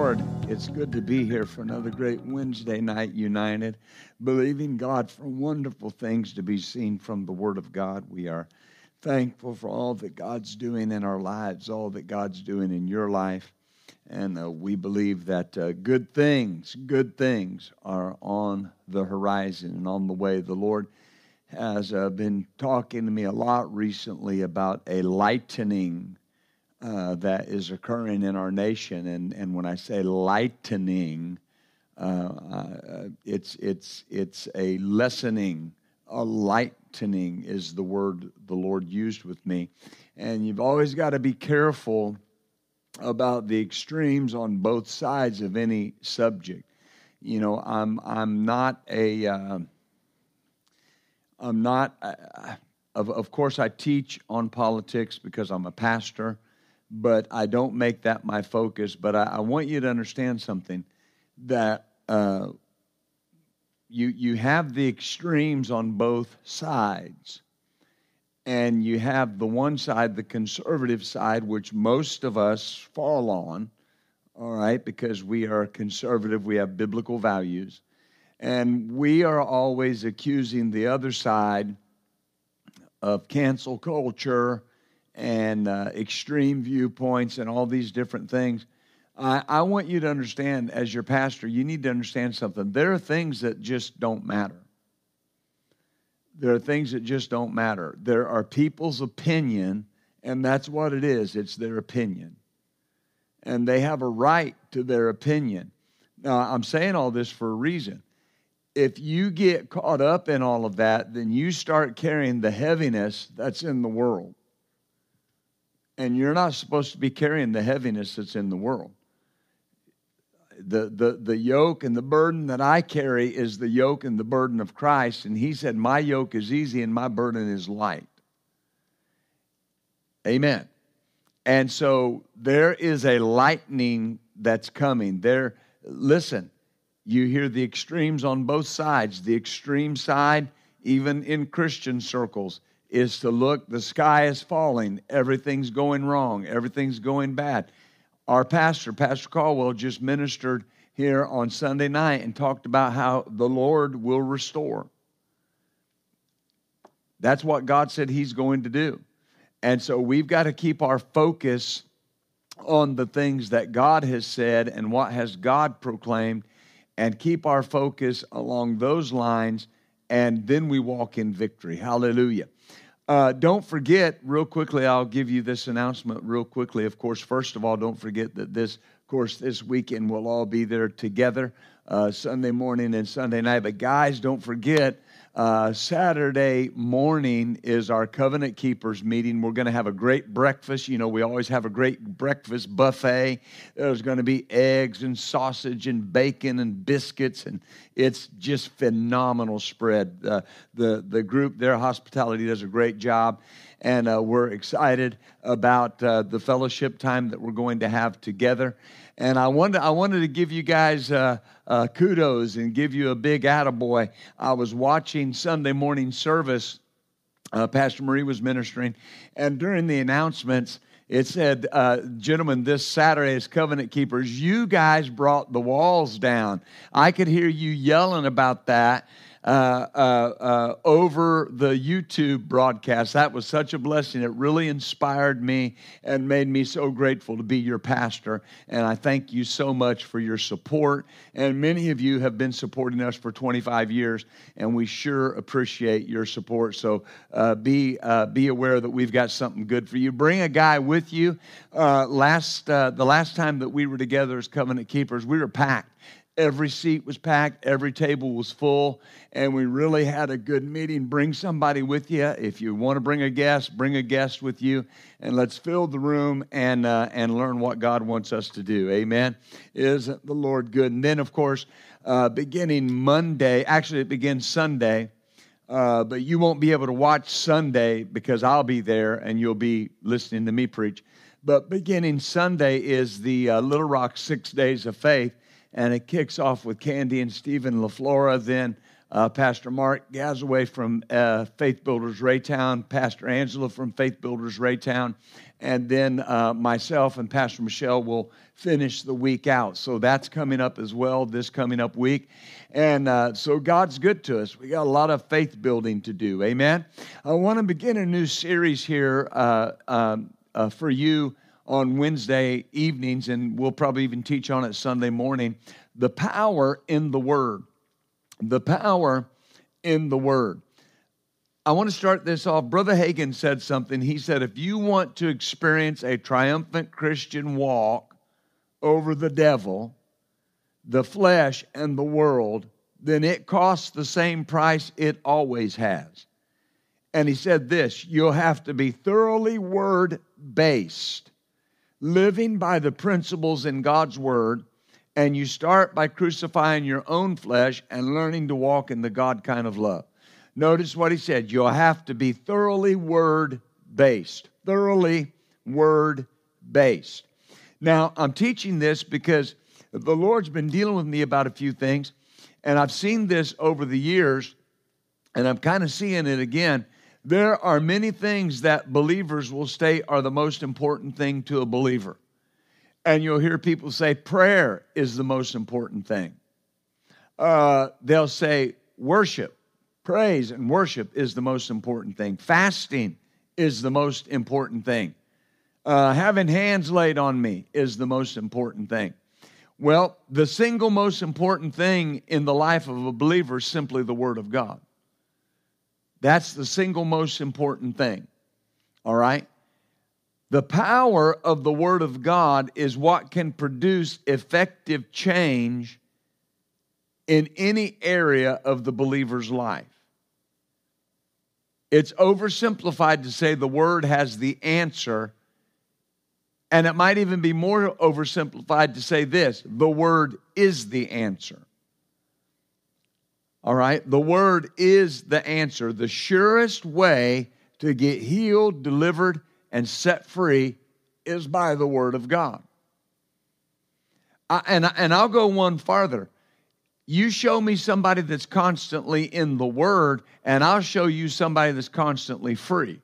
Lord, it's good to be here for another great Wednesday night united, believing God for wonderful things to be seen from the Word of God. We are thankful for all that God's doing in our lives, all that God's doing in your life. And uh, we believe that uh, good things, good things are on the horizon and on the way. The Lord has uh, been talking to me a lot recently about a lightening uh, that is occurring in our nation. And, and when I say lightening, uh, uh, it's, it's, it's a lessening, a lightening is the word the Lord used with me. And you've always got to be careful about the extremes on both sides of any subject. You know, I'm, I'm not a, am uh, not, uh, of, of course, I teach on politics because I'm a pastor but I don't make that my focus. But I, I want you to understand something that uh, you, you have the extremes on both sides. And you have the one side, the conservative side, which most of us fall on, all right, because we are conservative, we have biblical values. And we are always accusing the other side of cancel culture and uh, extreme viewpoints and all these different things. I, I want you to understand, as your pastor, you need to understand something. There are things that just don't matter. There are things that just don't matter. There are people's opinion, and that's what it is it's their opinion. And they have a right to their opinion. Now, I'm saying all this for a reason. If you get caught up in all of that, then you start carrying the heaviness that's in the world. And you're not supposed to be carrying the heaviness that's in the world. The, the, the yoke and the burden that I carry is the yoke and the burden of Christ. And he said, My yoke is easy and my burden is light. Amen. And so there is a lightning that's coming. There, listen, you hear the extremes on both sides. The extreme side, even in Christian circles, is to look, the sky is falling, everything's going wrong, everything's going bad. Our pastor, Pastor Caldwell, just ministered here on Sunday night and talked about how the Lord will restore. That's what God said He's going to do. And so we've got to keep our focus on the things that God has said and what has God proclaimed and keep our focus along those lines and then we walk in victory. Hallelujah. Uh, don't forget, real quickly, I'll give you this announcement real quickly. Of course, first of all, don't forget that this, course, this weekend we'll all be there together, uh, Sunday morning and Sunday night. But guys, don't forget, uh, Saturday morning is our Covenant Keepers meeting. We're going to have a great breakfast. You know, we always have a great breakfast buffet. There's going to be eggs and sausage and bacon and biscuits, and it's just phenomenal spread. Uh, the the group their hospitality does a great job, and uh, we're excited about uh, the fellowship time that we're going to have together. And I wanted, I wanted to give you guys uh, uh, kudos and give you a big attaboy. I was watching Sunday morning service. Uh, Pastor Marie was ministering. And during the announcements, it said, uh, gentlemen, this Saturday is Covenant Keepers. You guys brought the walls down. I could hear you yelling about that uh, uh, uh, over the YouTube broadcast. That was such a blessing. It really inspired me and made me so grateful to be your pastor. And I thank you so much for your support. And many of you have been supporting us for 25 years, and we sure appreciate your support. So uh, be uh, be aware that we've got something good for you. Bring a guy with you. Uh, last the last time that we were together as covenant keepers, we were packed Every seat was packed, every table was full, and we really had a good meeting. Bring somebody with you. If you want to bring a guest, bring a guest with you, and let's fill the room and, uh, and learn what God wants us to do. Amen. Isn't the Lord good? And then, of course, uh, beginning Monday, actually, it begins Sunday. Uh, but you won't be able to watch Sunday because I'll be there and you'll be listening to me preach. But beginning Sunday is the uh, Little Rock Six Days of Faith and it kicks off with Candy and Stephen LaFlora, then uh, Pastor Mark Gazaway from uh, Faith Builders Raytown, Pastor Angela from Faith Builders Raytown, and then uh, myself and Pastor Michelle will finish the week out. So that's coming up as well this coming up week. And uh, so God's good to us. We got a lot of faith building to do. Amen. I want to begin a new series here uh, um, uh, for you on Wednesday evenings, and we'll probably even teach on it Sunday morning. The power in the Word. The power in the Word. I want to start this off. Brother Hagin said something. He said, if you want to experience a triumphant Christian walk over the devil, the flesh, and the world, then it costs the same price it always has. And he said this you'll have to be thoroughly word based living by the principles in God's Word, and you start by crucifying your own flesh and learning to walk in the God kind of love. Notice what he said you'll have to be thoroughly Word based. Thoroughly Word based. Now, I'm teaching this because the Lord's been dealing with me about a few things, and I've seen this over the years, and I'm kind of seeing it again there are many things that believers will state are the most important thing to a believer. And you'll hear people say prayer is the most important thing. Uh, they'll say worship, praise, and worship is the most important thing. Fasting is the most important thing. Uh, having hands laid on me is the most important thing. Well, the single most important thing in the life of a believer is simply the Word of God. That's the single most important thing. All right? The power of the Word of God is what can produce effective change in any area of the believer's life. It's oversimplified to say the Word has the answer, and it might even be more oversimplified to say this the Word is the answer. All right? The word is the answer. The surest way to get healed, delivered, and set free is by the word of God. I, and, and I'll go one farther. You show me somebody that's constantly in the word, and I'll show you somebody that's constantly free.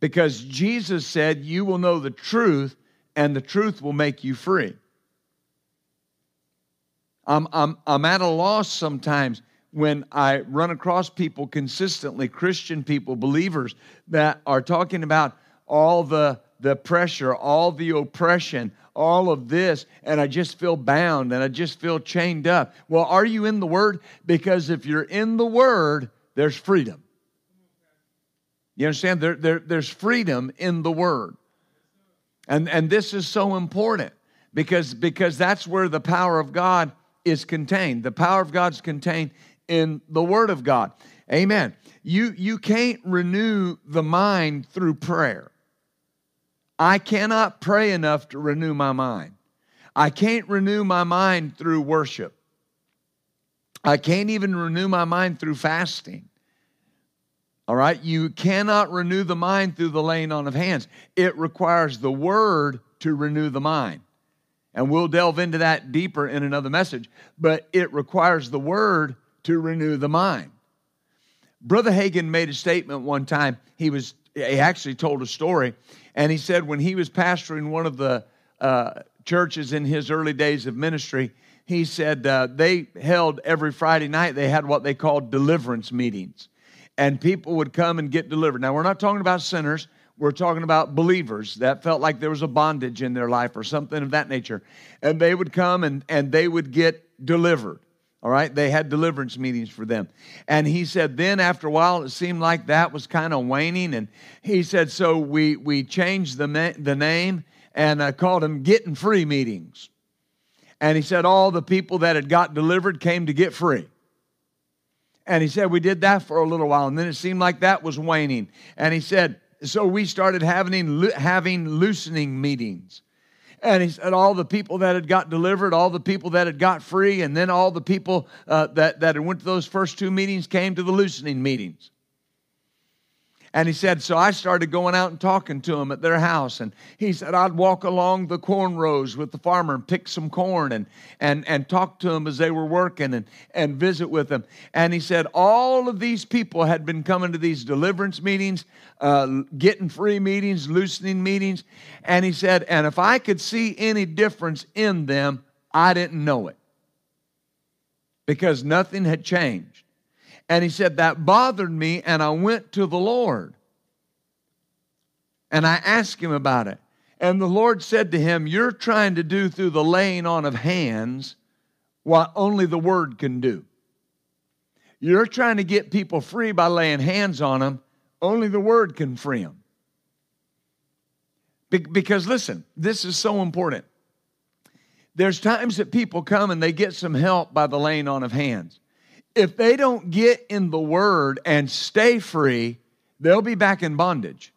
Because Jesus said, You will know the truth, and the truth will make you free. I'm, I'm, I'm at a loss sometimes when I run across people consistently, Christian people, believers, that are talking about all the, the pressure, all the oppression, all of this, and I just feel bound and I just feel chained up. Well, are you in the Word? Because if you're in the Word, there's freedom. You understand? There, there, there's freedom in the Word. And, and this is so important because, because that's where the power of God is contained. The power of God is contained in the Word of God. Amen. You, you can't renew the mind through prayer. I cannot pray enough to renew my mind. I can't renew my mind through worship. I can't even renew my mind through fasting. All right? You cannot renew the mind through the laying on of hands. It requires the word to renew the mind. And we'll delve into that deeper in another message. But it requires the word to renew the mind. Brother Hagin made a statement one time. He was he actually told a story, and he said when he was pastoring one of the uh, churches in his early days of ministry, he said uh, they held every Friday night. They had what they called deliverance meetings, and people would come and get delivered. Now we're not talking about sinners. We're talking about believers that felt like there was a bondage in their life or something of that nature. And they would come and, and they would get delivered. All right, they had deliverance meetings for them. And he said, then after a while, it seemed like that was kind of waning. And he said, so we, we changed the, the name and uh, called them Getting Free Meetings. And he said, All the people that had got delivered came to get free. And he said, We did that for a little while. And then it seemed like that was waning. And he said, So we started having, having loosening meetings. And he said, All the people that had got delivered, all the people that had got free, and then all the people uh, that, that had went to those first two meetings came to the loosening meetings. And he said, So I started going out and talking to them at their house. And he said, I'd walk along the corn rows with the farmer and pick some corn and, and, and talk to them as they were working and, and visit with them. And he said, All of these people had been coming to these deliverance meetings, uh, getting free meetings, loosening meetings. And he said, And if I could see any difference in them, I didn't know it because nothing had changed. And he said, That bothered me, and I went to the Lord. And I asked him about it. And the Lord said to him, You're trying to do through the laying on of hands what only the Word can do. You're trying to get people free by laying hands on them, only the Word can free them. Be- because listen, this is so important. There's times that people come and they get some help by the laying on of hands if they don't get in the Word and stay free, they'll be back in bondage.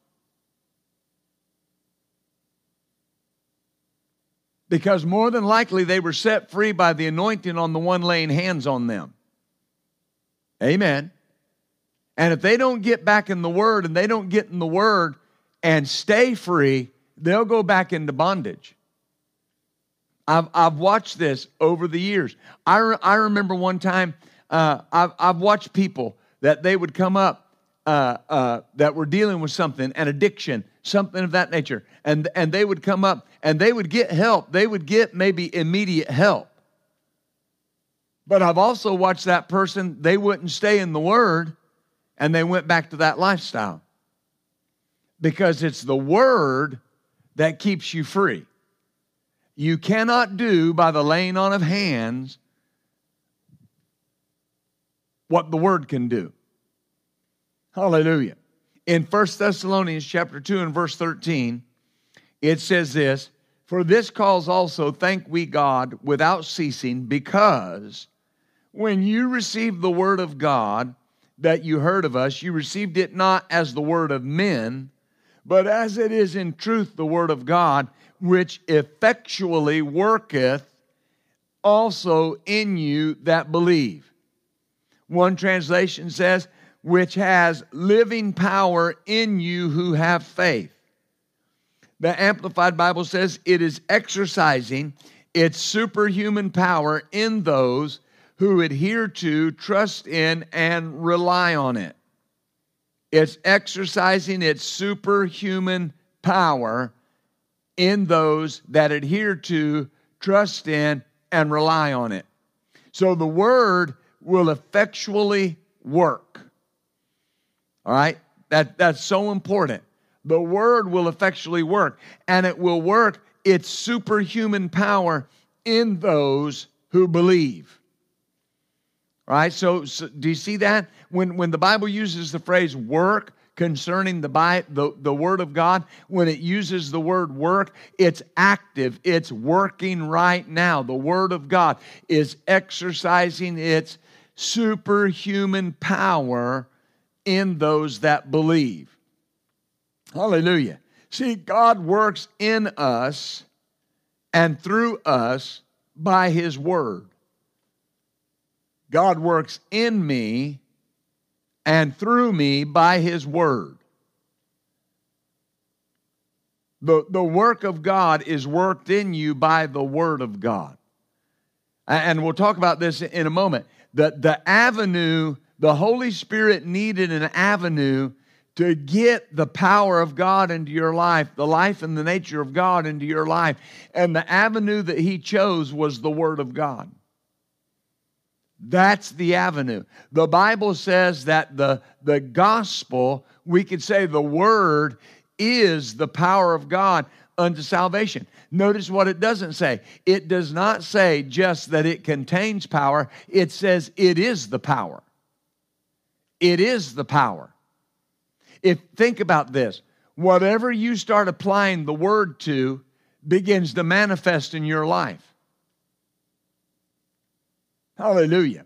Because more than likely they were set free by the anointing on the one laying hands on them. Amen. And if they don't get back in the Word and they don't get in the Word and stay free, they'll go back into bondage. I've, I've watched this over the years. I, re- I remember one time uh, I've, I've watched people that they would come up uh, uh, that were dealing with something, an addiction, something of that nature, and, and they would come up and they would get help. They would get maybe immediate help. But I've also watched that person, they wouldn't stay in the Word and they went back to that lifestyle. Because it's the Word that keeps you free. You cannot do by the laying on of hands what the word can do. Hallelujah. In 1 Thessalonians chapter 2 and verse 13, it says this, For this cause also thank we God without ceasing, because when you received the word of God that you heard of us, you received it not as the word of men, but as it is in truth the word of God, which effectually worketh also in you that believe. One translation says, which has living power in you who have faith. The Amplified Bible says it is exercising its superhuman power in those who adhere to, trust in, and rely on it. It's exercising its superhuman power in those that adhere to, trust in, and rely on it. So the Word will effectually work. All right? That, that's so important. The word will effectually work, and it will work its superhuman power in those who believe. All right? So, so do you see that? When, when the Bible uses the phrase work, concerning the, Bible, the, the Word of God, when it uses the word work, it's active, it's working right now. The Word of God is exercising its superhuman power in those that believe. Hallelujah. See, God works in us and through us by His Word. God works in me and through me by His Word. The, the work of God is worked in you by the Word of God. And we'll talk about this in a moment the, the avenue, the Holy Spirit needed an avenue to get the power of God into your life, the life and the nature of God into your life. And the avenue that he chose was the Word of God. That's the avenue. The Bible says that the, the gospel, we could say the Word, is the power of God unto salvation. Notice what it doesn't say. It does not say just that it contains power, it says it is the power. It is the power. If think about this, whatever you start applying the word to begins to manifest in your life. Hallelujah.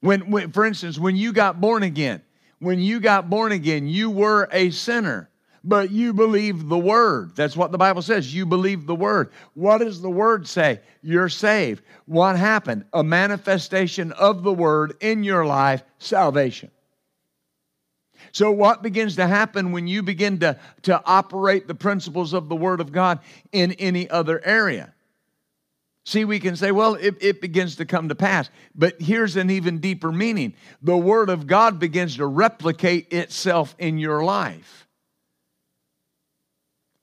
When, when, for instance, when you got born again, when you got born again, you were a sinner, but you believe the word. That's what the Bible says. You believe the word. What does the word say? You're saved. What happened? A manifestation of the word in your life, salvation. So, what begins to happen when you begin to, to operate the principles of the Word of God in any other area? See, we can say, well, it, it, begins to come to pass. But here's an even deeper meaning the Word of God begins to replicate itself in your life.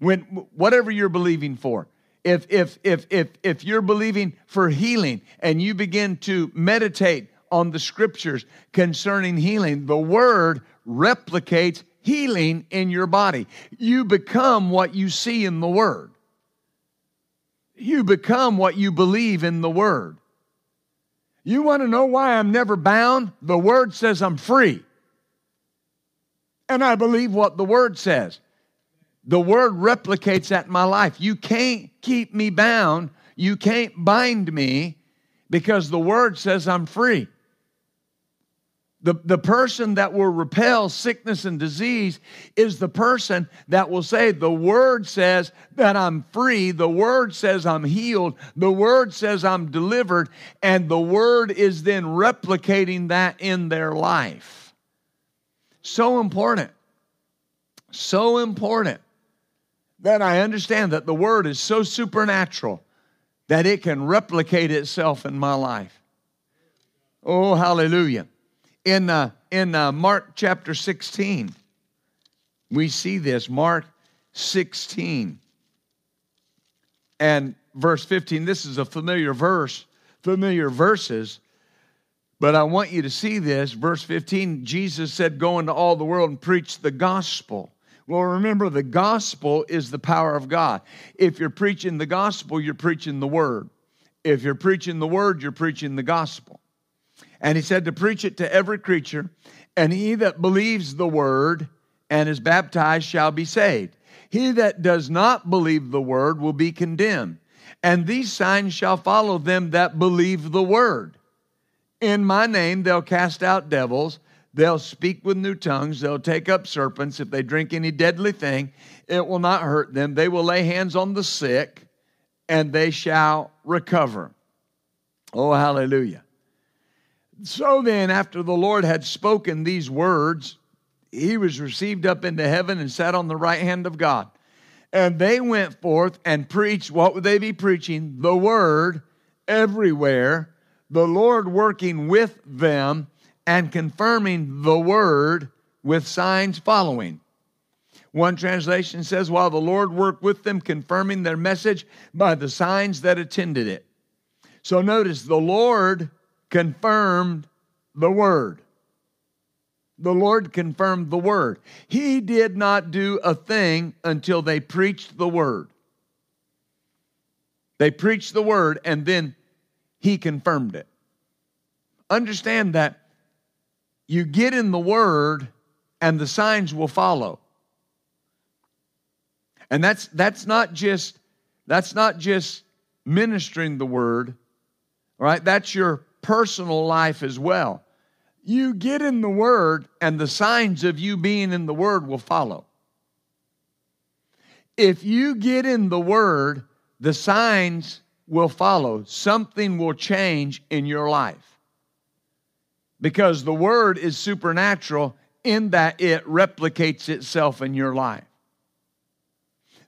When whatever you're believing for, if if if if if you're believing for healing and you begin to meditate on the scriptures concerning healing, the word replicates healing in your body. You become what you see in the word. You become what you believe in the Word. You want to know why I'm never bound? The Word says I'm free. And I believe what the Word says. The Word replicates that in my life. You can't keep me bound. You can't bind me because the Word says I'm free. The, the person that will repel sickness and disease is the person that will say, The word says that I'm free. The word says I'm healed. The word says I'm delivered. And the word is then replicating that in their life. So important. So important that I understand that the word is so supernatural that it can replicate itself in my life. Oh, hallelujah in, uh, in uh, Mark chapter 16, we see this. Mark 16 and verse 15. This is a familiar verse, familiar verses, but I want you to see this. Verse 15, Jesus said, Go into all the world and preach the gospel. Well, remember, the gospel is the power of God. If you're preaching the gospel, you're preaching the word. If you're preaching the word, you're preaching the gospel. And he said to preach it to every creature, and he that believes the word and is baptized shall be saved. He that does not believe the word will be condemned. And these signs shall follow them that believe the word. In my name they'll cast out devils, they'll speak with new tongues, they'll take up serpents. If they drink any deadly thing, it will not hurt them. They will lay hands on the sick, and they shall recover. Oh, hallelujah. So then, after the Lord had spoken these words, he was received up into heaven and sat on the right hand of God. And they went forth and preached. What would they be preaching? The word everywhere, the Lord working with them and confirming the word with signs following. One translation says, while the Lord worked with them, confirming their message by the signs that attended it. So notice the Lord confirmed the word. The Lord confirmed the word. He did not do a thing until they preached the word. They preached the word and then he confirmed it. Understand that you get in the word and the signs will follow. And that's that's not just that's not just ministering the word, right? That's your personal life as well. You get in the Word, and the signs of you being in the Word will follow. If you get in the Word, the signs will follow. Something will change in your life. Because the Word is supernatural in that it replicates itself in your life.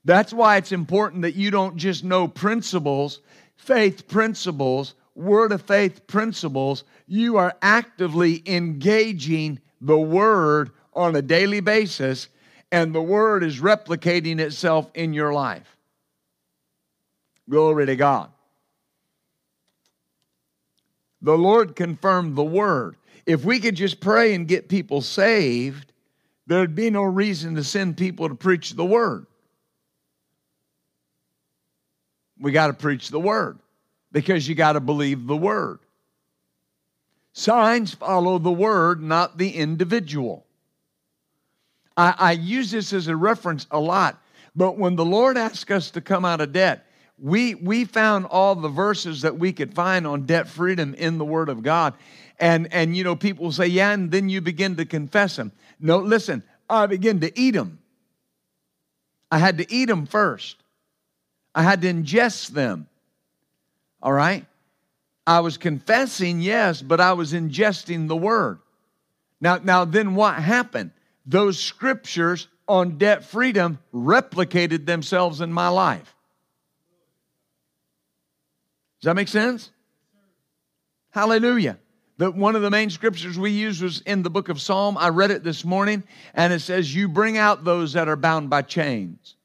That's why it's important that you don't just know principles, faith principles, word of faith principles, you are actively engaging the word on a daily basis, and the word is replicating itself in your life. Glory to God. The Lord confirmed the word. If we could just pray and get people saved, there'd be no reason to send people to preach the word. We got to preach the word because you got to believe the word. Signs follow the word, not the individual. I, I, use this as a reference a lot, but when the Lord asks us to come out of debt, we, we found all the verses that we could find on debt freedom in the Word of God. And, and you know, people say, yeah, and then you begin to confess them. No, listen, I begin to eat them. I had to eat them first. I had to ingest them. All right? I was confessing, yes, but I was ingesting the word. Now, now then what happened? Those scriptures on debt freedom replicated themselves in my life. That make sense? Hallelujah. That one of the main scriptures we use was in the book of Psalm. I read it this morning, and it says, You bring out those that are bound by chains.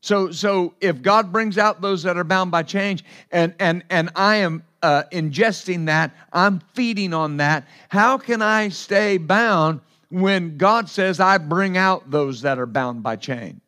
So, so if God brings out those that are bound by change, and and and I am uh, ingesting that, I'm feeding on that. How can I stay bound when God says I bring out those that are bound by chains?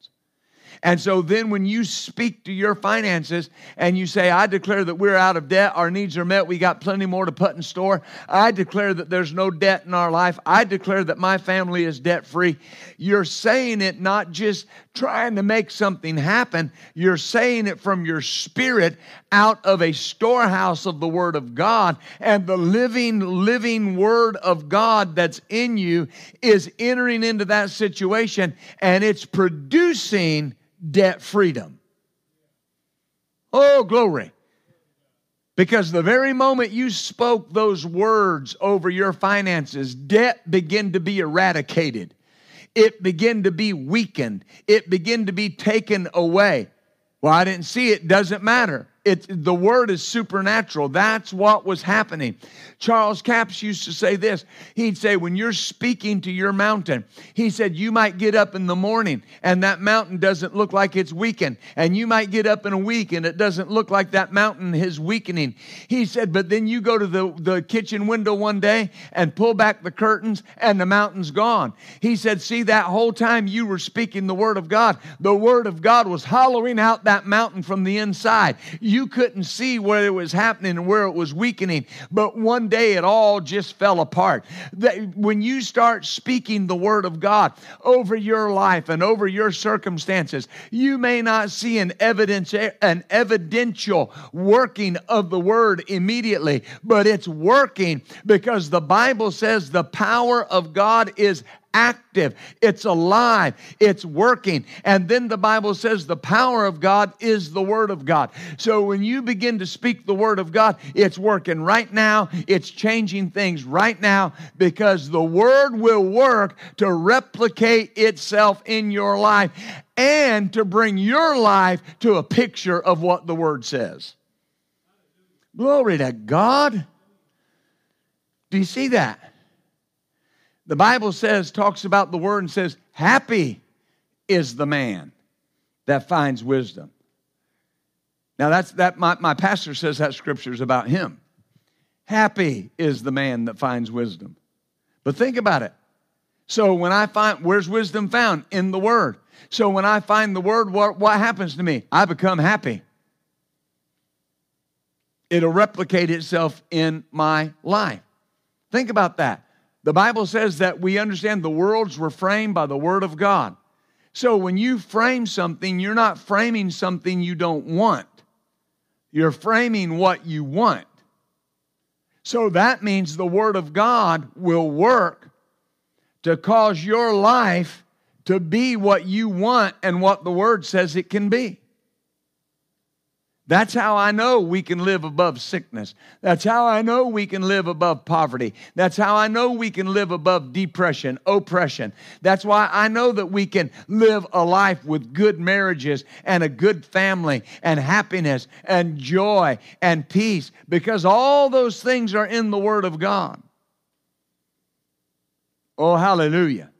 And so then when you speak to your finances and you say, I declare that we're out of debt, our needs are met, we got plenty more to put in store. I declare that there's no debt in our life. I declare that my family is debt free. You're saying it not just trying to make something happen, you're saying it from your spirit out of a storehouse of the Word of God. And the living, living Word of God that's in you is entering into that situation and it's producing debt freedom. Oh, glory. Because the very moment you spoke those words over your finances, debt began to be eradicated. It began to be weakened. It began to be taken away. Well, I didn't see it, doesn't matter. It's, the word is supernatural. That's what was happening. Charles Capps used to say this. He'd say, when you're speaking to your mountain, he said, you might get up in the morning and that mountain doesn't look like it's weakened. And you might get up in a week and it doesn't look like that mountain is weakening. He said, but then you go to the, the kitchen window one day and pull back the curtains and the mountain's gone. He said, see, that whole time you were speaking the word of God, the word of God was hollowing out that mountain from the inside. You couldn't see where it was happening and where it was weakening. But one day it all just fell apart. That When you start speaking the word of God over your life and over your circumstances, you may not see an evidence, an evidential working of the word immediately, but it's working because the Bible says the power of God is active, it's alive, it's working. And then the Bible says the power of God is the Word of God. So when you begin to speak the Word of God, it's working right now, it's changing things right now because the Word will work to replicate itself in your life and to bring your life to a picture of what the Word says. Glory to God. Do you see that? The Bible says, talks about the word and says, happy is the man that finds wisdom. Now that's that my, my pastor says that scripture is about him. Happy is the man that finds wisdom. But think about it. So when I find where's wisdom found? In the word. So when I find the word, what, what happens to me? I become happy. It'll replicate itself in my life. Think about that. The Bible says that we understand the worlds were framed by the Word of God. So when you frame something, you're not framing something you don't want, you're framing what you want. So that means the Word of God will work to cause your life to be what you want and what the Word says it can be. That's how I know we can live above sickness. That's how I know we can live above poverty. That's how I know we can live above depression, oppression. That's why I know that we can live a life with good marriages and a good family and happiness and joy and peace because all those things are in the Word of God. Oh, hallelujah.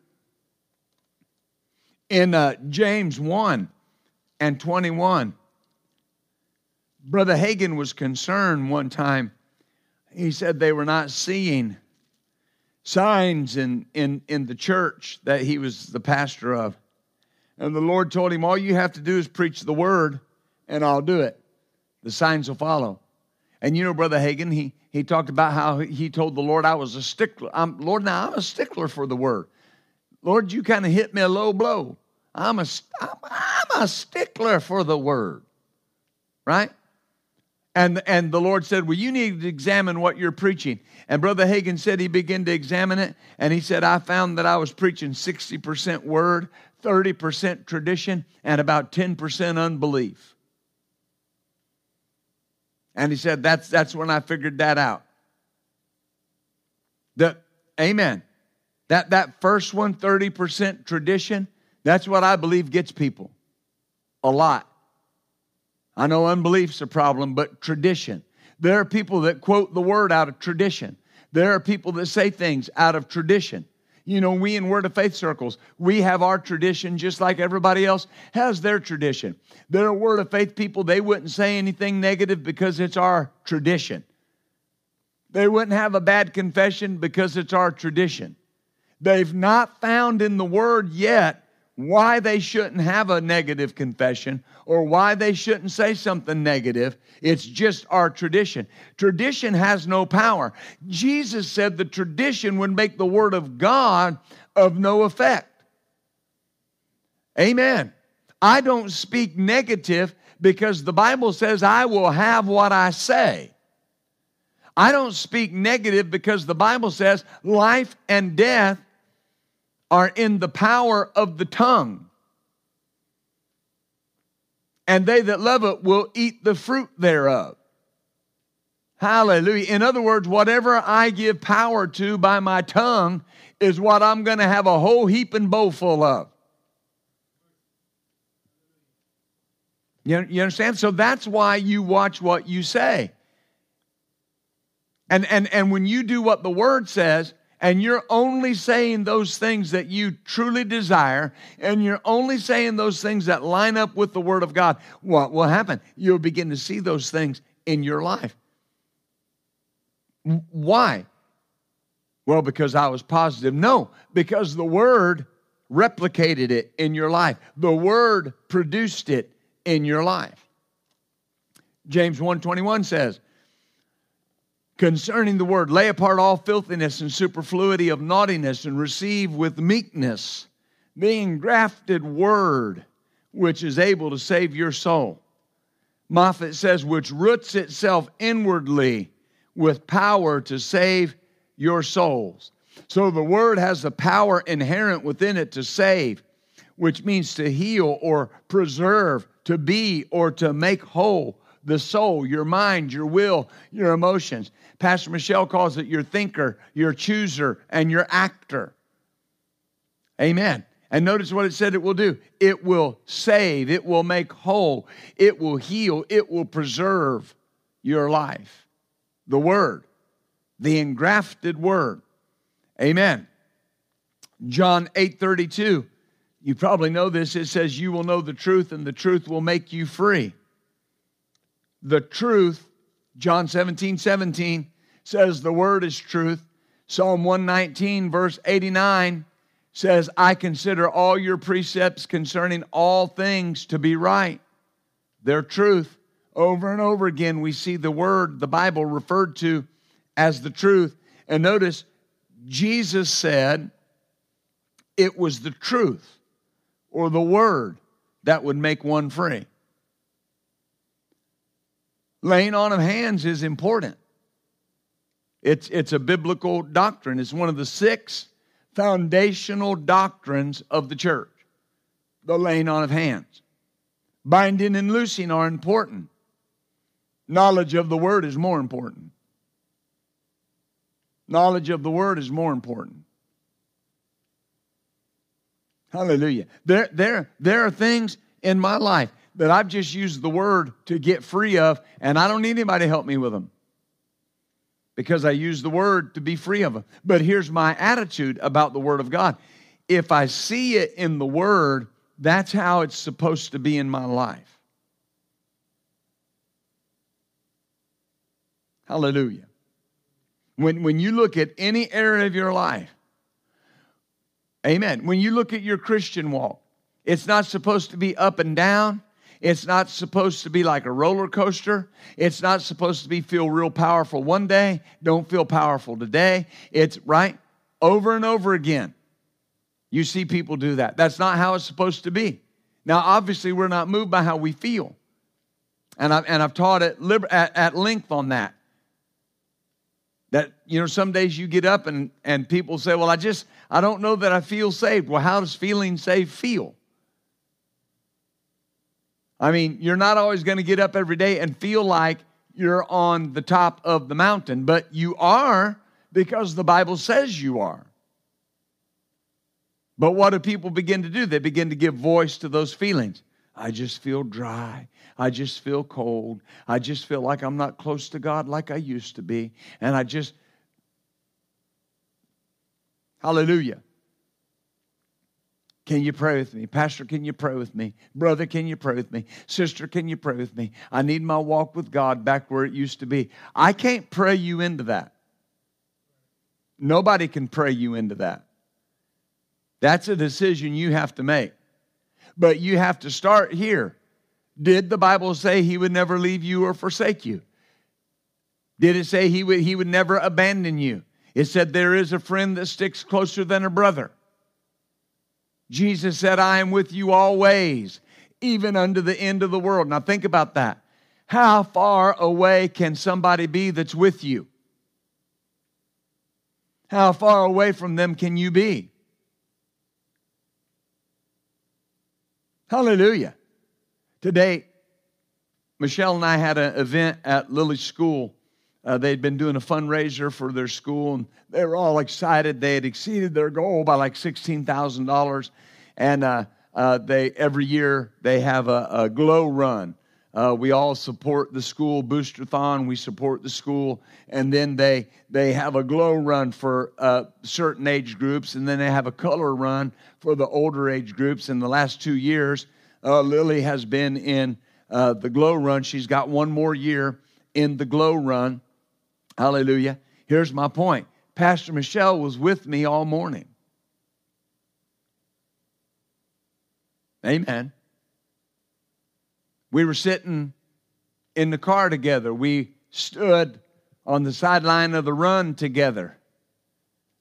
In uh, James 1 and 21, Brother Hagin was concerned one time. He said they were not seeing signs in, in, in the church that he was the pastor of. And the Lord told him, All you have to do is preach the word, and I'll do it. The signs will follow. And you know, Brother Hagin, he, he talked about how he told the Lord, I was a stickler. I'm, Lord, now I'm a stickler for the word. Lord, you kind of hit me a low blow. I'm a, I'm, I'm a stickler for the word, right? And, and the Lord said, Well, you need to examine what you're preaching. And Brother Hagin said he began to examine it. And he said, I found that I was preaching 60% word, 30% tradition, and about 10% unbelief. And he said, That's, that's when I figured that out. That, amen. That, that first one, 30% tradition, that's what I believe gets people a lot. I know unbelief's a problem, but tradition. There are people that quote the word out of tradition. There are people that say things out of tradition. You know, we in Word of Faith circles, we have our tradition just like everybody else has their tradition. There are Word of Faith people, they wouldn't say anything negative because it's our tradition. They wouldn't have a bad confession because it's our tradition. They've not found in the Word yet why they shouldn't have a negative confession or why they shouldn't say something negative. It's just our tradition. Tradition has no power. Jesus said the tradition would make the Word of God of no effect. Amen. I don't speak negative because the Bible says I will have what I say. I don't speak negative because the Bible says life and death are in the power of the tongue. And they that love it will eat the fruit thereof. Hallelujah. In other words, whatever I give power to by my tongue is what I'm going to have a whole heap and bowl full of. You, you understand? So that's why you watch what you say. And, and, and when you do what the word says, and you're only saying those things that you truly desire, and you're only saying those things that line up with the Word of God, what will happen? You'll begin to see those things in your life. Why? Well, because I was positive. No, because the Word replicated it in your life, the Word produced it in your life. James 121 says, concerning the word lay apart all filthiness and superfluity of naughtiness and receive with meekness the engrafted word which is able to save your soul. Moffatt says which roots itself inwardly with power to save your souls. So the word has the power inherent within it to save which means to heal or preserve to be or to make whole the soul, your mind, your will, your emotions. Pastor Michelle calls it your thinker, your chooser, and your actor. Amen. And notice what it said it will do it will save, it will make whole, it will heal, it will preserve your life. The Word, the engrafted Word. Amen. John 8 32. You probably know this. It says, You will know the truth, and the truth will make you free the truth. John 17, 17 says the word is truth. Psalm 119, verse 89 says, I consider all your precepts concerning all things to be right. They're truth. Over and over again, we see the word, the Bible referred to as the truth. And notice, Jesus said it was the truth or the word that would make one free. Laying on of hands is important. It's, it's a biblical doctrine. It's one of the six foundational doctrines of the church the laying on of hands. Binding and loosing are important. Knowledge of the word is more important. Knowledge of the word is more important. Hallelujah. There, there, there are things in my life that I've just used the word to get free of, and I don't need anybody to help me with them because I use the word to be free of them. But here's my attitude about the word of God if I see it in the word, that's how it's supposed to be in my life. Hallelujah. When, when you look at any area of your life, amen. When you look at your Christian walk, it's not supposed to be up and down. It's not supposed to be like a roller coaster. It's not supposed to be feel real powerful one day, don't feel powerful today. It's right over and over again. You see people do that. That's not how it's supposed to be. Now, obviously, we're not moved by how we feel. And I've, and I've taught at, at, at length on that. That, you know, some days you get up and, and people say, Well, I just, I don't know that I feel saved. Well, how does feeling saved feel? I mean, you're not always going to get up every day and feel like you're on the top of the mountain, but you are because the Bible says you are. But what do people begin to do? They begin to give voice to those feelings. I just feel dry. I just feel cold. I just feel like I'm not close to God like I used to be. And I just, hallelujah. Can you pray with me? Pastor, can you pray with me? Brother, can you pray with me? Sister, can you pray with me? I need my walk with God back where it used to be. I can't pray you into that. Nobody can pray you into that. That's a decision you have to make. But you have to start here. Did the Bible say he would never leave you or forsake you? Did it say he would, he would never abandon you? It said there is a friend that sticks closer than a brother. Jesus said, I am with you always, even unto the end of the world. Now think about that. How far away can somebody be that's with you? How far away from them can you be? Hallelujah. Today, Michelle and I had an event at Lily's school. Uh, they'd been doing a fundraiser for their school, and they were all excited. They had exceeded their goal by like sixteen thousand dollars, and uh, uh, they every year they have a, a glow run. Uh, we all support the school boosterthon. We support the school, and then they they have a glow run for uh, certain age groups, and then they have a color run for the older age groups. In the last two years, uh, Lily has been in the glow run. She's got one more year in the glow run. Hallelujah. Here's my point Pastor Michelle was with me all morning. Amen. We were sitting in the car together. We stood on the sideline of the run together.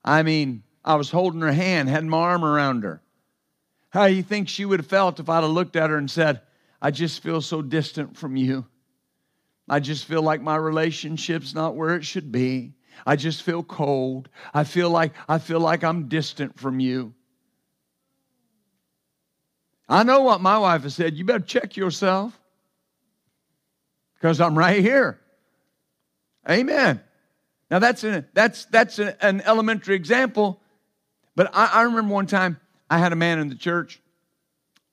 I mean, I was holding her hand, had my arm around her. How do you think she would have felt if I'd have looked at her and said, I just feel so distant from you? I just feel like my relationship's not where it should be. I just feel cold. I feel like I feel like I'm distant from you. I know what my wife has said. You better check yourself because I'm right here. Amen. Now that's an, that's that's an elementary example, but I, I, remember one time I had a man in the church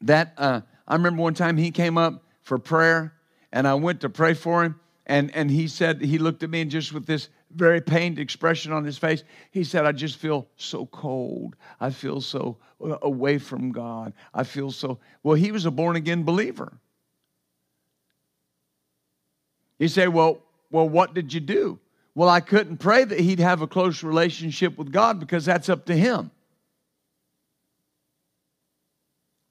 that uh, I remember one time he came up for prayer, and I went to pray for him, and and he said he looked at me and just with this very pained expression on his face. He said, I just feel so cold. I feel so uh, away from God. I feel so. Well, he was a born again believer. You say, well, well, what did you do? Well, I couldn't pray that he'd have a close relationship with God because that's up to him.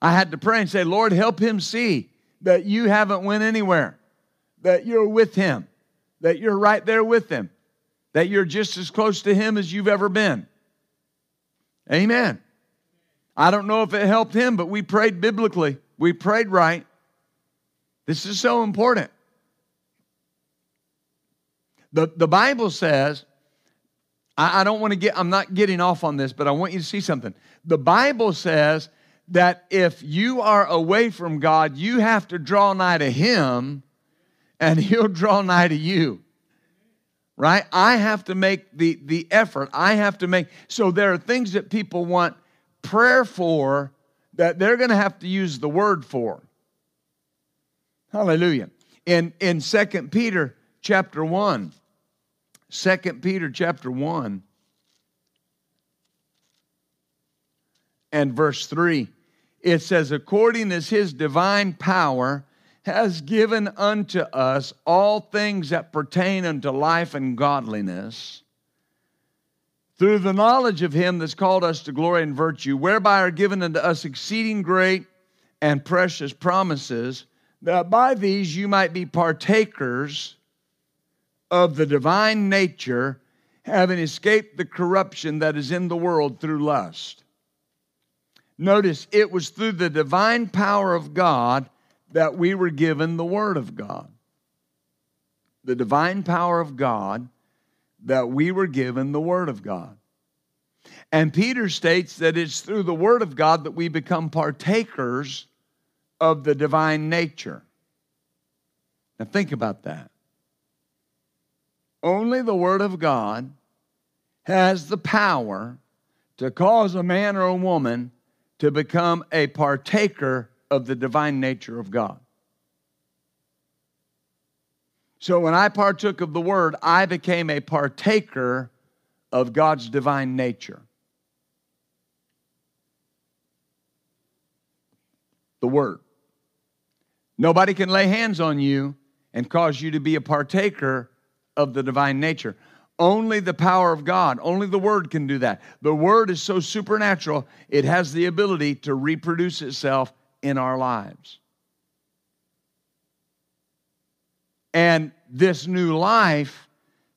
I had to pray and say, Lord, help him see that you haven't went anywhere, that you're with him, that you're right there with him that you're just as close to Him as you've ever been. Amen. I don't know if it helped him, but we prayed biblically. We prayed right. This is so important. The, the Bible says, I, I don't want to get, I'm not getting off on this, but I want you to see something. The Bible says that if you are away from God, you have to draw nigh to Him, and He'll draw nigh to you right? I have to make the, the effort. I have to make, so there are things that people want prayer for that they're going to have to use the word for. Hallelujah. In, in 2 Peter chapter 1, 2 Peter chapter 1 and verse 3, it says, according as his divine power has given unto us all things that pertain unto life and godliness through the knowledge of him that's called us to glory and virtue, whereby are given unto us exceeding great and precious promises, that by these you might be partakers of the divine nature, having escaped the corruption that is in the world through lust. Notice it was through the divine power of God that we were given the Word of God. The divine power of God that we were given the Word of God. And Peter states that it's through the Word of God that we become partakers of the divine nature. Now, think about that. Only the Word of God has the power to cause a man or a woman to become a partaker of the divine nature of God. So when I partook of the Word, I became a partaker of God's divine nature. The Word. Nobody can lay hands on you and cause you to be a partaker of the divine nature. Only the power of God, only the Word can do that. The Word is so supernatural, it has the ability to reproduce itself in our lives. And this new life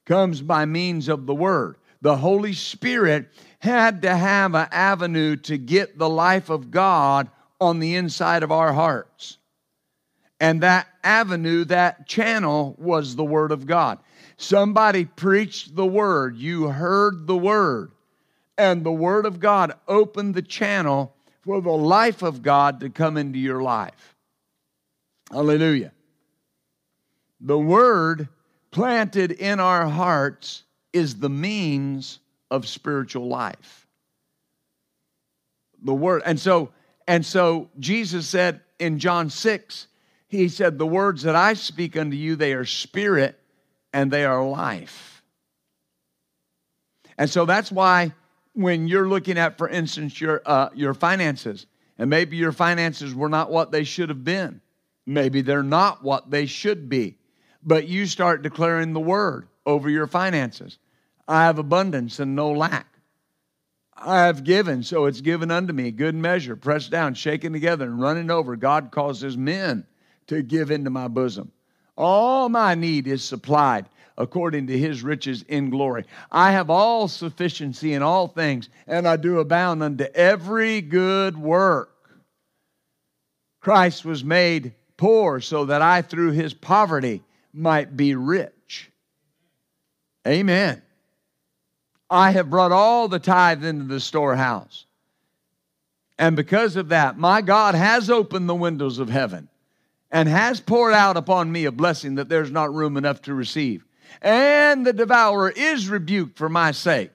comes by means of the Word. The Holy Spirit had to have an avenue to get the life of God on the inside of our hearts. And that avenue, that channel was the Word of God. Somebody preached the Word, you heard the Word, and the Word of God opened the channel for the life of God to come into your life. Hallelujah. The Word planted in our hearts is the means of spiritual life. The Word. And so, and so Jesus said in John 6, he said, The words that I speak unto you, they are spirit and they are life. And so that's why when you're looking at, for instance, your, uh, your finances, and maybe your finances were not what they should have been, maybe they're not what they should be, but you start declaring the word over your finances I have abundance and no lack. I have given, so it's given unto me, good measure, pressed down, shaken together, and running over. God causes men to give into my bosom. All my need is supplied according to his riches in glory. I have all sufficiency in all things, and I do abound unto every good work. Christ was made poor so that I, through his poverty, might be rich. Amen. I have brought all the tithe into the storehouse. And because of that, my God has opened the windows of heaven and has poured out upon me a blessing that there's not room enough to receive. And the devourer is rebuked for my sake.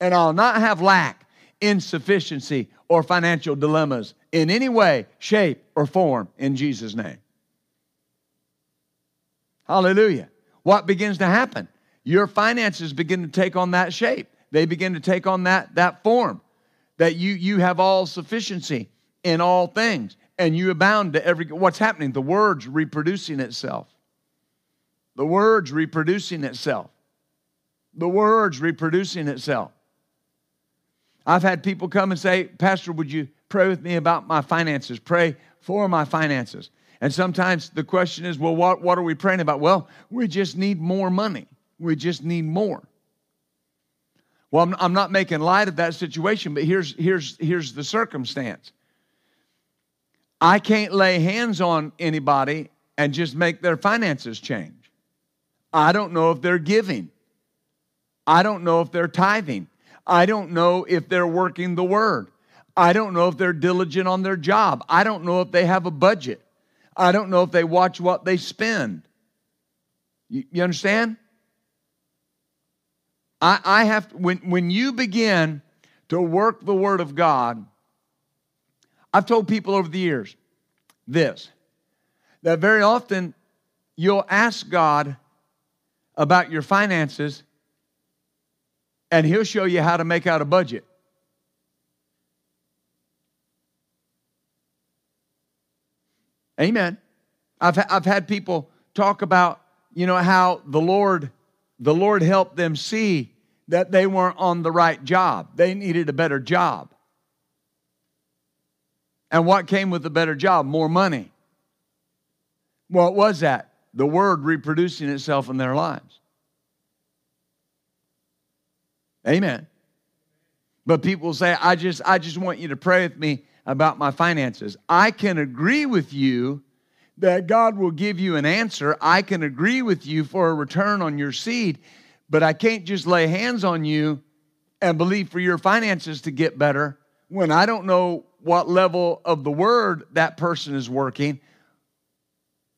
And I'll not have lack, insufficiency, or financial dilemmas in any way, shape, or form in Jesus' name. Hallelujah. What begins to happen? Your finances begin to take on that shape. They begin to take on that, that form. That you, you have all sufficiency in all things and you abound to every what's happening? The word's reproducing itself. The word's reproducing itself. The word's reproducing itself. I've had people come and say pastor would you pray with me about my finances? Pray for my finances. And sometimes the question is well what, what are we praying about? Well we just need more money. We just need more. Well i'm, I'm not making light of that situation but here's here's here's the circumstance I can't lay hands on anybody and just make their finances change. I don't know if they're giving. I don't know if they're tithing. I don't know if they're working the word. I don't know if they're diligent on their job. I don't know if they have a budget. I don't know if they watch what they spend. You, you understand? I, I have when when you begin to work the word of God, I've told people over the years this that very often you'll ask God about your finances and He'll show you how to make out a budget. Amen. I've, I've had people talk about, you know, how the Lord, the Lord helped them see that they weren't on the right job. They needed a better job. And what came with a better job? More money. What was that? The word reproducing itself in their lives. Amen. But people say, I just, I just want you to pray with me about my finances. I can agree with you that God will give you an answer. I can agree with you for a return on your seed, but I can't just lay hands on you and believe for your finances to get better when I don't know what level of the word that person is working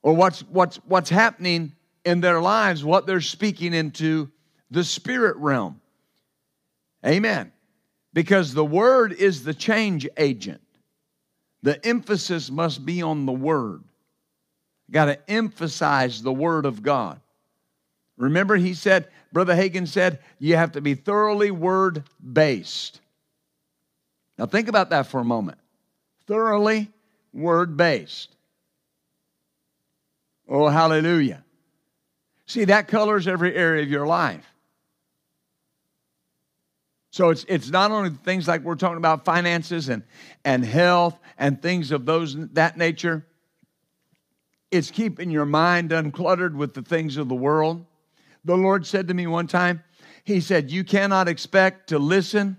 or what's what's what's happening in their lives, what they're speaking into the spirit realm. Amen. Because the word is the change agent. The emphasis must be on the word. Got to emphasize the word of God. Remember, he said, Brother Hagin said, you have to be thoroughly word based. Now, think about that for a moment. Thoroughly word based. Oh, hallelujah. See, that colors every area of your life. So it's, it's not only things like we're talking about finances and, and health and things of those that nature. It's keeping your mind uncluttered with the things of the world. The Lord said to me one time, He said, You cannot expect to listen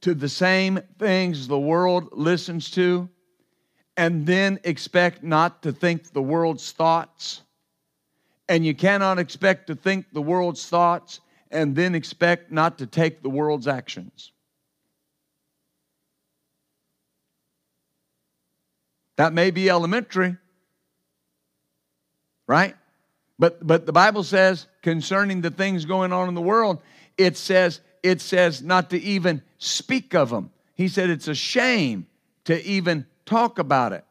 to the same things the world listens to and then expect not to think the world's thoughts. And you cannot expect to think the world's thoughts and then expect not to take the world's actions. That may be elementary, right? But but the Bible says concerning the things going on in the world, it says it says not to even speak of them. He said it's a shame to even talk about it.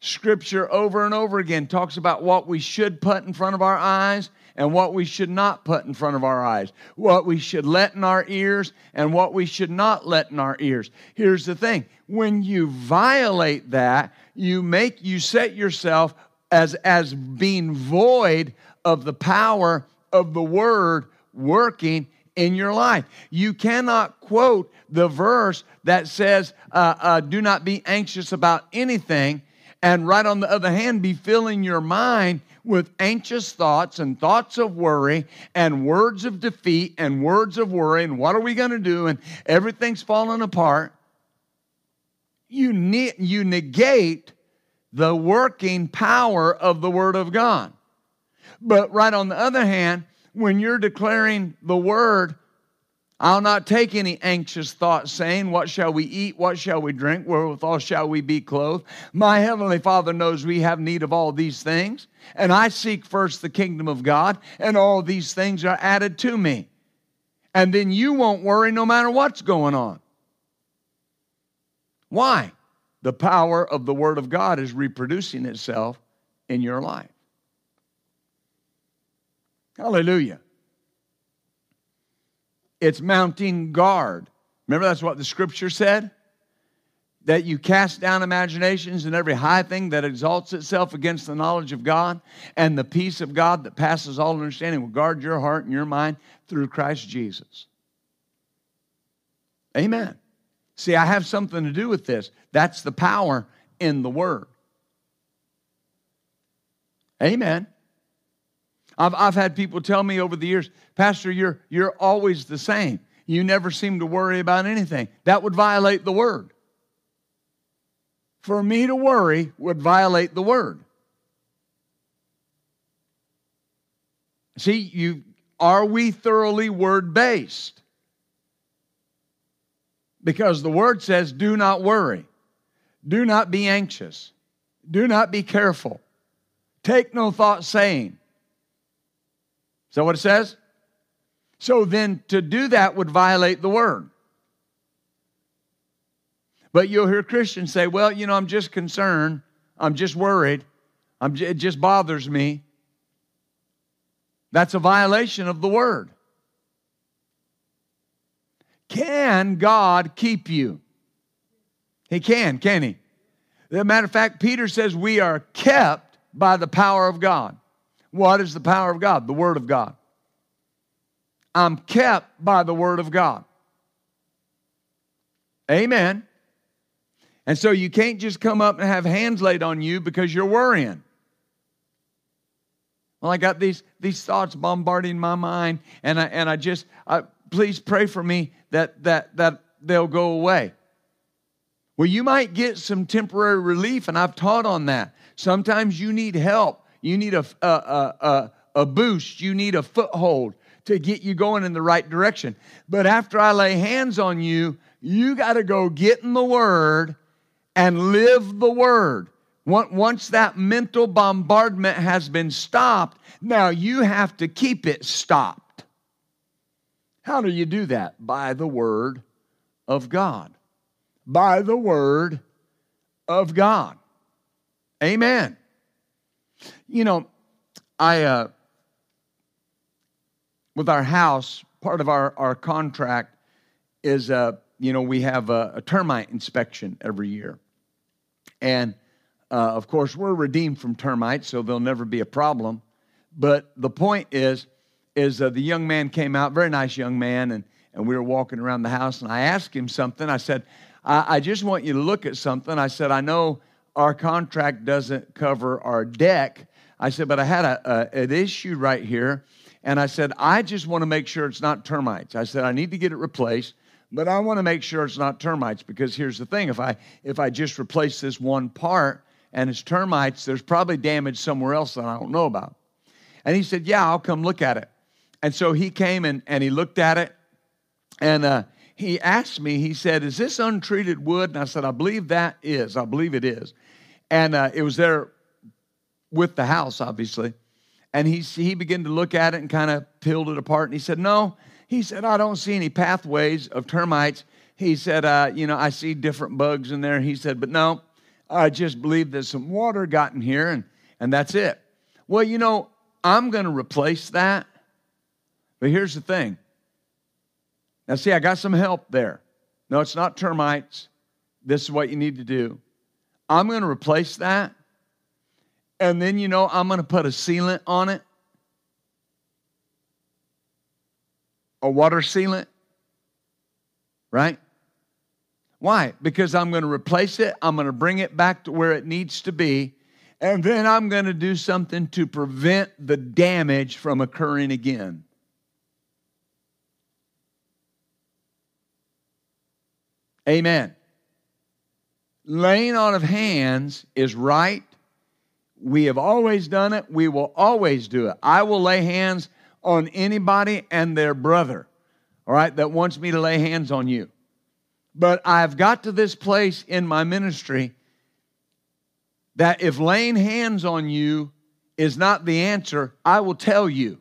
Scripture over and over again talks about what we should put in front of our eyes and what we should not put in front of our eyes, what we should let in our ears and what we should not let in our ears. Here's the thing when you violate that, you make, you set yourself as, as being void of the power of the word working in your life. You cannot quote the verse that says, uh, uh, Do not be anxious about anything, and right on the other hand, be filling your mind with anxious thoughts and thoughts of worry and words of defeat and words of worry and what are we going to do and everything's falling apart. You, ne- you negate the working power of the Word of God. But right on the other hand, when you're declaring the Word, I'll not take any anxious thoughts saying, What shall we eat? What shall we drink? Wherewithal shall we be clothed? My heavenly Father knows we have need of all these things. And I seek first the kingdom of God, and all these things are added to me. And then you won't worry no matter what's going on. Why? The power of the Word of God is reproducing itself in your life. Hallelujah it's mounting guard. Remember, that's what the scripture said? That you cast down imaginations and every high thing that exalts itself against the knowledge of God, and the peace of God that passes all understanding will guard your heart and your mind through Christ Jesus. Amen. See, I have something to do with this. That's the power in the Word. Amen. I've, I've had people tell me over the years, Pastor, you're, you're always the same. You never seem to worry about anything. That would violate the word. For me to worry would violate the word. See, you are we thoroughly word based? Because the word says, do not worry, do not be anxious, do not be careful, take no thought saying, is that what it says? So then to do that would violate the word. But you'll hear Christians say, well, you know, I'm just concerned. I'm just worried. I'm j- it just bothers me. That's a violation of the word. Can God keep you? He can, can he? As a matter of fact, Peter says we are kept by the power of God. What is the power of God? The Word of God. I'm kept by the Word of God. Amen. And so you can't just come up and have hands laid on you because you're worrying. Well, I got these, these thoughts bombarding my mind, and I, and I just, I, please pray for me that, that, that they'll go away. Well, you might get some temporary relief, and I've taught on that. Sometimes you need help. You need a, a, a, a boost. You need a foothold to get you going in the right direction. But after I lay hands on you, you got to go get in the Word and live the Word. Once that mental bombardment has been stopped, now you have to keep it stopped. How do you do that? By the Word of God. By the Word of God. Amen. You know, I, uh, with our house, part of our, our contract is, uh, you know, we have a, a termite inspection every year. And uh, of course, we're redeemed from termites, so there'll never be a problem. But the point is, is uh, the young man came out, very nice young man, and, and we were walking around the house, and I asked him something. I said, I, I just want you to look at something. I said, I know our contract doesn't cover our deck. I said, but I had a, a, an issue right here. And I said, I just want to make sure it's not termites. I said, I need to get it replaced but I want to make sure it's not termites because here's the thing if I if I just replace this one part and it's termites, there's probably damage somewhere else that I don't know about. And he said, Yeah, I'll come look at it. And so he came and, and he looked at it and uh, he asked me, he said, Is this untreated wood? And I said, I believe that is. I believe it is. And uh, it was there with the house, obviously. And he, he began to look at it and kind of peeled it apart. And he said, No, he said, I don't see any pathways of termites. He said, uh, You know, I see different bugs in there. He said, But no, I just believe that some water got in here and, and that's it. Well, you know, I'm going to replace that. But here's the thing. Now, see, I got some help there. No, it's not termites. This is what you need to do. I'm going to replace that. And then, you know, I'm going to put a sealant on it a water sealant, right? Why? Because I'm going to replace it, I'm going to bring it back to where it needs to be, and then I'm going to do something to prevent the damage from occurring again. Amen. Laying on of hands is right. We have always done it. We will always do it. I will lay hands on anybody and their brother, all right, that wants me to lay hands on you. But I've got to this place in my ministry that if laying hands on you is not the answer, I will tell you.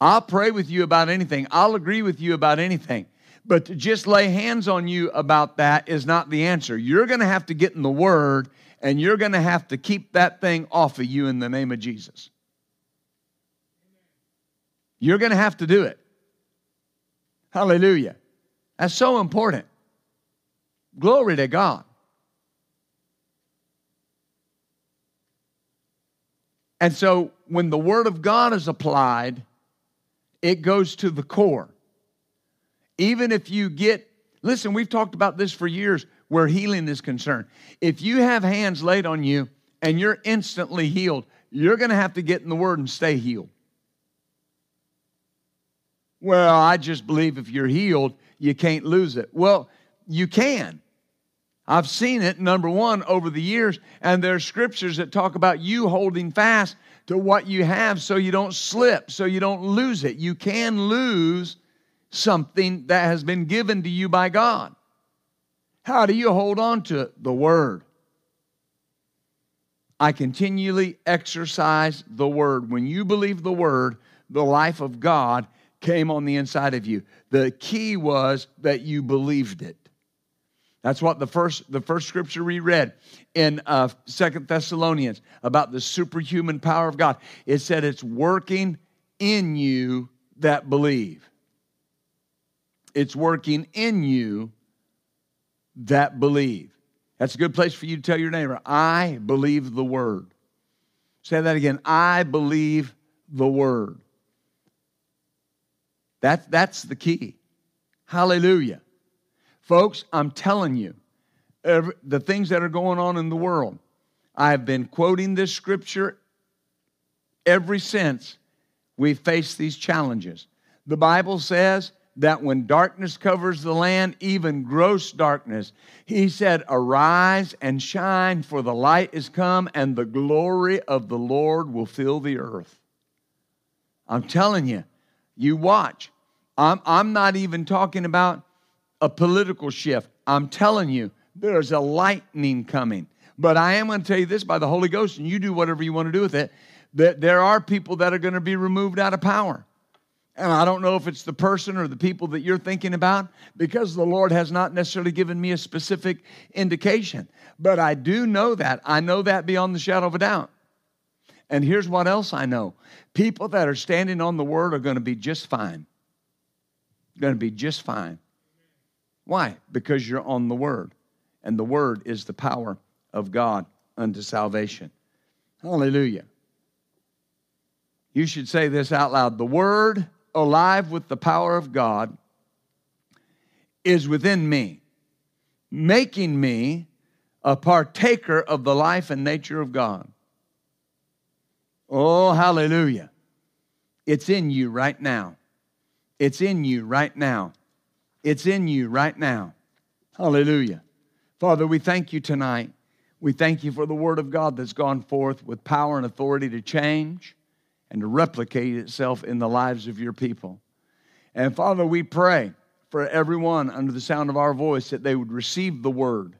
I'll pray with you about anything, I'll agree with you about anything. But to just lay hands on you about that is not the answer. You're going to have to get in the Word and you're going to have to keep that thing off of you in the name of Jesus. You're going to have to do it. Hallelujah. That's so important. Glory to God. And so when the Word of God is applied, it goes to the core. Even if you get, listen, we've talked about this for years where healing is concerned. If you have hands laid on you and you're instantly healed, you're going to have to get in the Word and stay healed. Well, I just believe if you're healed, you can't lose it. Well, you can. I've seen it, number one, over the years, and there are scriptures that talk about you holding fast to what you have so you don't slip, so you don't lose it. You can lose something that has been given to you by God. How do you hold on to? The Word. I continually exercise the Word. When you believe the Word, the life of God came on the inside of you. The key was that you believed it. That's what the first the first scripture we read in uh, Second Thessalonians about the superhuman power of God. It said it's working in you that believe. It's working in you that believe. That's a good place for you to tell your neighbor, I believe the word. Say that again. I believe the word. That, that's the key. Hallelujah. Folks, I'm telling you, every, the things that are going on in the world, I've been quoting this scripture ever since we face these challenges. The Bible says that when darkness covers the land, even gross darkness, he said, Arise and shine, for the light is come, and the glory of the Lord will fill the earth. I'm telling you, you watch. I'm, I'm not even talking about a political shift. I'm telling you, there's a lightning coming. But I am going to tell you this by the Holy Ghost, and you do whatever you want to do with it, that there are people that are going to be removed out of power. And I don't know if it's the person or the people that you're thinking about because the Lord has not necessarily given me a specific indication. But I do know that. I know that beyond the shadow of a doubt. And here's what else I know people that are standing on the word are going to be just fine. Going to be just fine. Why? Because you're on the word. And the word is the power of God unto salvation. Hallelujah. You should say this out loud. The word alive with the power of God is within me, making me a partaker of the life and nature of God. Oh, hallelujah. It's in you right now. It's in you right now. It's in you right now. Hallelujah. Father, we thank you tonight. We thank you for the word of God that's gone forth with power and authority to change and to replicate itself in the lives of your people. And Father, we pray for everyone under the sound of our voice that they would receive the word,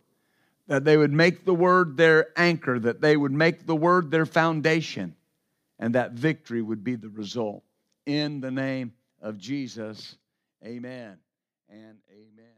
that they would make the word their anchor, that they would make the word their foundation, and that victory would be the result. In the name of Jesus, amen and amen.